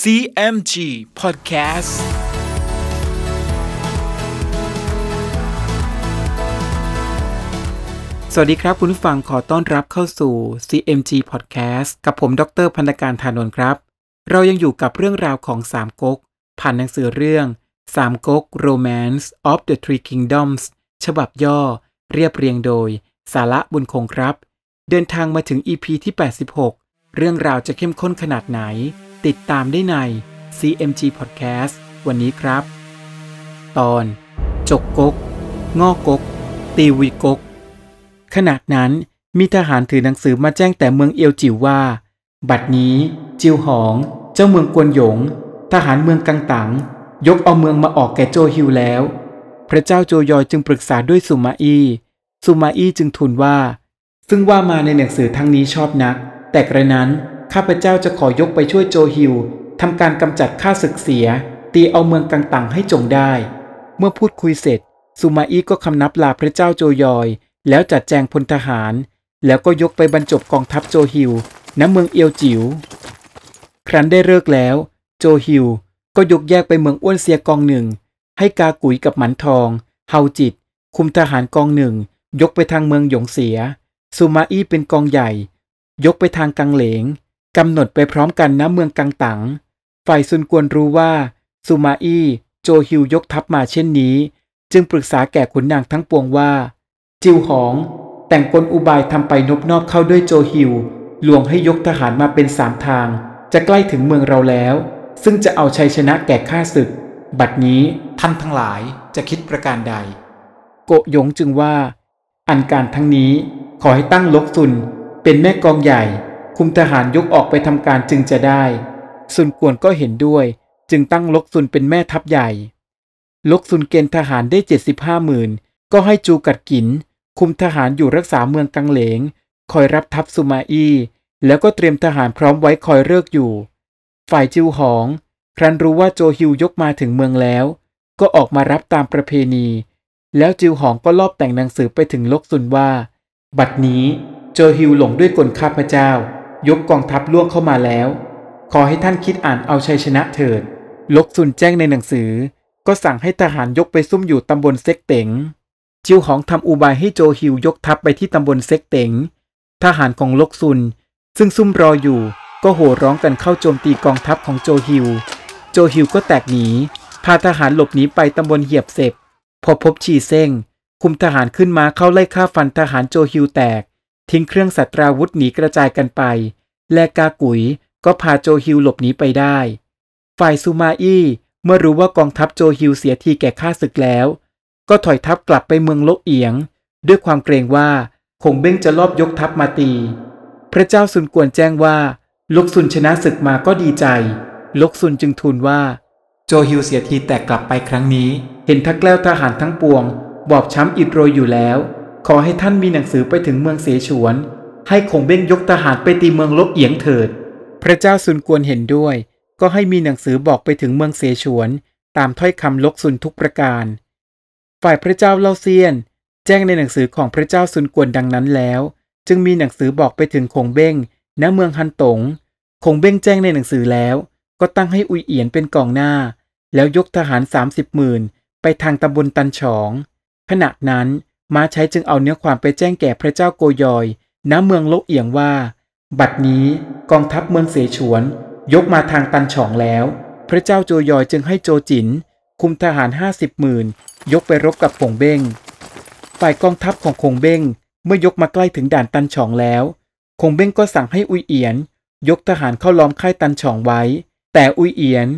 CMG Podcast สวัสดีครับคุณผู้ฟังขอต้อนรับเข้าสู่ CMG Podcast กับผมดรพันธการธานนท์ครับ เรายังอยู่กับเรื่องราวของสามก๊กผ่านหนังสือเรื่องสามก๊ก Romance of the Three Kingdoms ฉบับย่อ เรียบเรียงโดย สาระบุญคงครับ เดินทางมาถึง EP ที่ 86 เรื่องราวจะเข้มข้นขนาดไหน ติดตามได้ใน CMG Podcast วันนี้ครับ ตอน จกกก งอกก ตีวีกก ขณะนั้นมีทหารถือหนังสือมาแจ้งแต่เมืองเอียวจิวว่า บัดนี้จิวหอง เจ้าเมืองกวนหยง ทหารเมืองกังตัง ยกเอาเมืองมาออกแก่โจฮิวแล้ว พระเจ้าโจยอยจึงปรึกษาด้วยสุมาอีสุมาอีจึงทูลว่า ซึ่งว่ามาในหนังสือทั้งนี้ชอบนัก แต่กระนั้น ข้าพเจ้าจะขอยกไปช่วยโจฮิวทำการกำจัดข้าศึกเสีย ตีเอาเมืองกังตังให้จงได้ เมื่อพูดคุยเสร็จสุมาอีก็คำนับลาพระเจ้าโจยอย แล้วจัดแจงพลทหาร แล้วก็ยกไปบรรจบกองทัพโจฮิวณเมืองเอียวจิว๋วครั้นได้เลิกแล้ว โจฮิวก็ยกแยกไปเมืองอ้วนเซียกองหนึ่ง ให้กากุยกับหมันทอง เฮาจิต คุมทหารกองหนึ่ง ยกไปทางเมืองหยงเสียซูมาอี้เป็นกองใหญ่ ยกไปทางกังเหลง กำหนดไปพร้อมกันณเมืองกังตัง ฝ่ายซุนกวนรู้ว่าซูมาอี้โจฮิวยกทัพมาเช่นนี้ จึงปรึกษาแก่ขุนนางทั้งปวงว่า จิวหอง แต่งกลอุบายทำไปนบนอบเข้าด้วยโจฮิวลวงให้ยกทหารมาเป็นสามทาง จะใกล้ถึงเมืองเราแล้ว ซึ่งจะเอาชัยชนะแก่ข้าศึก บัดนี้ท่านทั้งหลายจะคิดประการใด โกยงจึงว่า อันการทั้งนี้ขอให้ตั้งลกซุนเป็นแม่กองใหญ่ คุมทหารยกออกไปทำการจึงจะได้ ซุนกวนก็เห็นด้วย จึงตั้งลกซุนเป็นแม่ทัพใหญ่ ลกซุนเกณฑ์ทหารได้เจ็ดสิบห้าหมื่นก็ให้จูกัดกิน คุมทหารอยู่รักษาเมืองกังเหลง คอยรับทัพสุมาอี้แล้วก็เตรียมทหารพร้อมไว้คอยเลิกอยู่ ฝ่ายจิวหอง ครั้นรู้ว่าโจฮิวยกมาถึงเมืองแล้ว ก็ออกมารับตามประเพณี แล้วจิวหองก็ลอบแต่งหนังสือไปถึงลกซุนว่า บัดนี้โจฮิวหลงด้วยกลข้าพเจ้า ยกกองทัพล่วงเข้ามาแล้ว ขอให้ท่านคิดอ่านเอาชัยชนะเถิด ลกซุนแจ้งในหนังสือ ก็สั่งให้ทหารยกไปซุ่มอยู่ตำบลเซ็กเต๋งจิวหองทำอุบายให้โจฮิวยกทัพไปที่ตำบลเซ็กเต๋งทหารของลกซุน ซึ่งซุ่มรออยู่ ก็โห่ร้องกันเข้าโจมตีกองทัพของโจฮิว โจฮิวก็แตกหนี พาทหารหลบหนีไปตำบลเหยียบเสพพอพบชีเซ้งคุมทหารขึ้นมาเข้าไล่ฆ่าฟันทหารโจฮิวแตก ทิ้งเครื่องศัสตราวุธหนีกระจายกันไป และกากุยก็พาโจฮิวหลบหนีไปได้ ฝ่ายสุมาอี้เมื่อรู้ว่ากองทัพโจฮิวเสียทีแก่ข้าศึกแล้ว ก็ถอยทัพกลับไปเมืองโลกเอียง ด้วยความเกรงว่าคงเบ้งจะลอบยกทัพมาตี พระเจ้าซุนกวนแจ้งว่าลกซุนชนะศึกมาก็ดีใจ ลกซุนจึงทูลว่า โจฮิวเสียทีแตกกลับไปครั้งนี้ เห็นทักแล้วทหารทั้งปวง บอบช้ำอิดโรยอยู่แล้ว ขอให้ท่านมีหนังสือไปถึงเมืองเสฉวน ให้คงเบ้งยกทหารไปตีเมืองลกเอียงเถิด พระเจ้าซุนกวนเห็นด้วย ก็ให้มีหนังสือบอกไปถึงเมืองเสฉวน ตามถ้อยคำลกซุนทุกประการ ฝ่ายพระเจ้าเล่าเซียน แจ้งในหนังสือของพระเจ้าซุนกวนดังนั้นแล้ว จึงมีหนังสือบอกไปถึงคงเบ้งณเมืองฮันตงคงเบ้งแจ้งในหนังสือแล้ว ก็ตั้งให้อุยเอียนเป็นกองหน้า แล้วยกทหารสามสิบหมื่นไปทางตำบลตันฉอง ขณะนั้น มาใช้จึงเอาเนื้อความไปแจ้งแก่พระเจ้าโกยอย ณ เมืองโลกเอียงว่า บัดนี้กองทัพเมืองเสฉวน ยกมาทางตันฉองแล้ว พระเจ้าโจยอยจึงให้โจจิน คุมทหารห้าสิบหมื่นยกไปรบกับคงเบ้ง ฝ่ายกองทัพของคงเบ้งเมื่อยกมาใกล้ถึงด่านตันฉองแล้ว คงเบ้งก็สั่งให้อุยเอียน ยกทหารเข้าล้อมค่ายตันฉองไว้ แต่อุยเอียน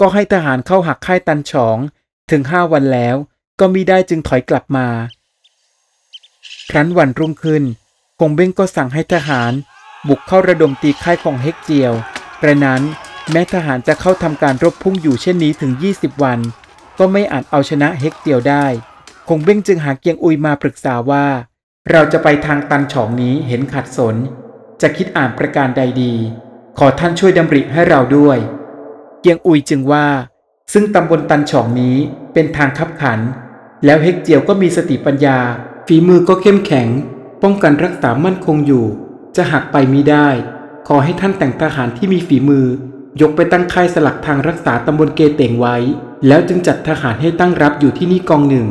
ก็ให้ทหารเข้าหักค่ายตันฉอง ถึงห้าวันแล้ว ก็มิได้จึงถอยกลับมา ครั้นวันรุ่งขึ้น คงเบ้งก็สั่งให้ทหาร บุกเข้าระดมตีค่ายของเฮกเจียวกระนั้นแม้ทหารจะเข้าทำการรบพุ่งอยู่เช่นนี้ถึง 20 วัน ก็ไม่อาจเอาชนะเฮกเจียวได้ คงเบ้งจึงหาเกียงอุยมาปรึกษาว่า เราจะไปทางตันฉองนี้เห็นขัดสน จะคิดอ่านประการใดดี ขอท่านช่วยดำริให้เราด้วย เกียงอุยจึงว่า ซึ่งตำบลตันฉองนี้เป็นทางขับขัน แล้วเฮกเจียวก็มีสติปัญญา ฝีมือก็เข้มแข็ง ป้องกันรักษามั่นคงอยู่ จะหักไปมิได้ ขอให้ท่านแต่งทหารที่มีฝีมือ ยกไปตั้งค่ายสลักทางรักษาตำบลเกเต่งไว้ แล้วจึงจัดทหารให้ตั้งรับอยู่ที่นี่กองหนึ่ง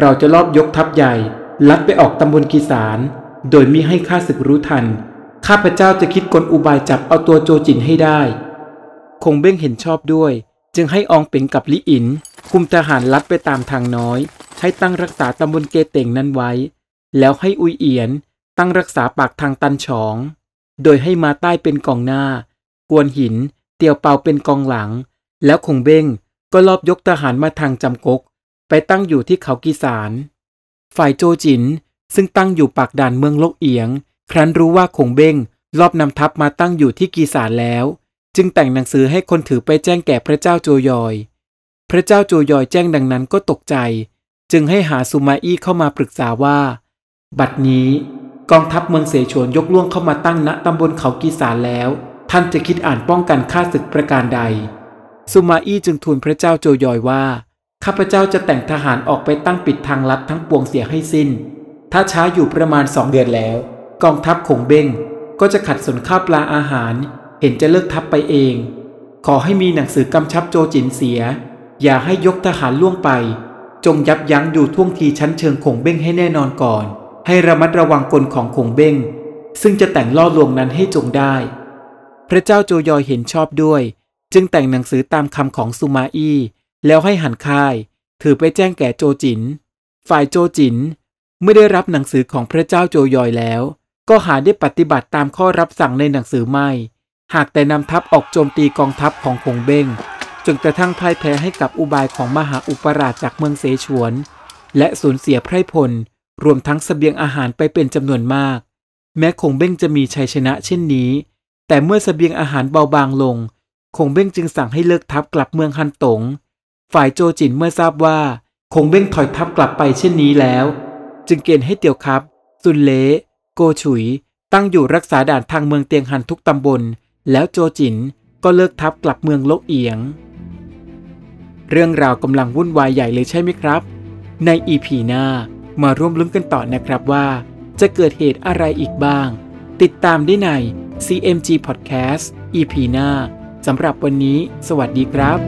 เราจะลอบยกทัพใหญ่ ลัดไปออกตำบลกีสารโดยมิให้ข้าศึกรู้ทัน ข้าพเจ้าจะคิดกลอุบายจับเอาตัวโจจินให้ได้ คงเบ้งเห็นชอบด้วย จึงให้อองเป๋งกับลิอิน คุมทหารลัดไปตามทางน้อย ให้ตั้งรักษาตำบลเกเต่งนั้นไว้ แล้วให้อุยเอียนตั้งรักษาปากทางตันฉอง โดยให้มาใต้เป็นกองหน้า กวนหิน เตียวเปาเป็นกองหลัง แล้วคงเบ้งก็ลอบยกทหารมาทางจำกก ไปตั้งอยู่ที่เขากีสารฝ่ายโจจินซึ่งตั้งอยู่ปากด่านเมืองลกเอียง ครั้นรู้ว่าคงเบ้งลอบนำทัพมาตั้งอยู่ที่กีสารแล้ว จึงแต่งหนังสือให้คนถือไปแจ้งแก่พระเจ้าโจยอย พระเจ้าโจยอยแจ้งดังนั้นก็ตกใจ จึงให้หาซูมาอี้เข้ามาปรึกษาว่า บัดนี้กองทัพเมืองเสฉวนยกล่วงเข้ามาตั้งณตำบลเขากีสารแล้ว ท่านจะคิดอ่านป้องกันข้าศึกประการใดซูมาอี้จึงทูลพระเจ้าโจยอยว่าข้าพเจ้าจะแต่งทหารออกไปตั้งปิดทางลัดทั้งปวงเสียให้สิ้น ถ้าช้าอยู่ประมาณสองเดือนแล้ว กองทัพขงเบ้งก็จะขัดสนข้าวปลาอาหาร เห็นจะเลิกทัพไปเอง ขอให้มีหนังสือกำชับโจจินเสีย อย่าให้ยกทหารล่วงไป จงยับยั้งอยู่ท่วงทีชั้นเชิงขงเบ้งให้แน่นอนก่อน ให้ระมัดระวังกลของขงเบ้ง ซึ่งจะแต่งล่อลวงนั้นให้จงได้ พระเจ้าโจยอยเห็นชอบด้วย จึงแต่งหนังสือตามคำของซูมาอี้แล้วให้หันค่าย ถือไปแจ้งแก่โจจิน ฝ่ายโจจินเมื่อได้รับหนังสือของพระเจ้าโจยอยแล้ว ก็หาได้ปฏิบัติตามข้อรับสั่งในหนังสือไม่ หากแต่นำทัพออกโจมตีกองทัพของคงเบ้ง จนกระทั่งพ่ายแพ้ให้กับอุบายของมหาอุปราชจากเมืองเสฉวน และสูญเสียไพรพล รวมทั้งสเสบียงอาหารไปเป็นจำนวนมาก แม้คงเบ้งจะมีชัยชนะเช่นนี้ แต่เมื่อสเสบียงอาหารเบาบางลง คงเบ้งจึงสั่งให้เลิกทัพกลับเมืองฮันตง ฝ่ายโจจินเมื่อทราบว่า คงเบ้งถอยทัพกลับไปเช่นนี้แล้ว จึงเกณฑ์ให้เตียวครับซุนเละโกฉุย ตั้งอยู่รักษาด่านทางเมืองเตียงฮันทุกตำบล แล้วโจจินก็เลิกทัพกลับเมืองลกเอียง เรื่องราวกำลังวุ่นวายใหญ่เลยใช่ไหมครับ ในอีพีหน้ามาร่วมลุ้นกันต่อนะครับว่า จะเกิดเหตุอะไรอีกบ้าง ติดตามได้ใน CMG Podcast EP หน้าสำหรับวันนี้ สวัสดีครับ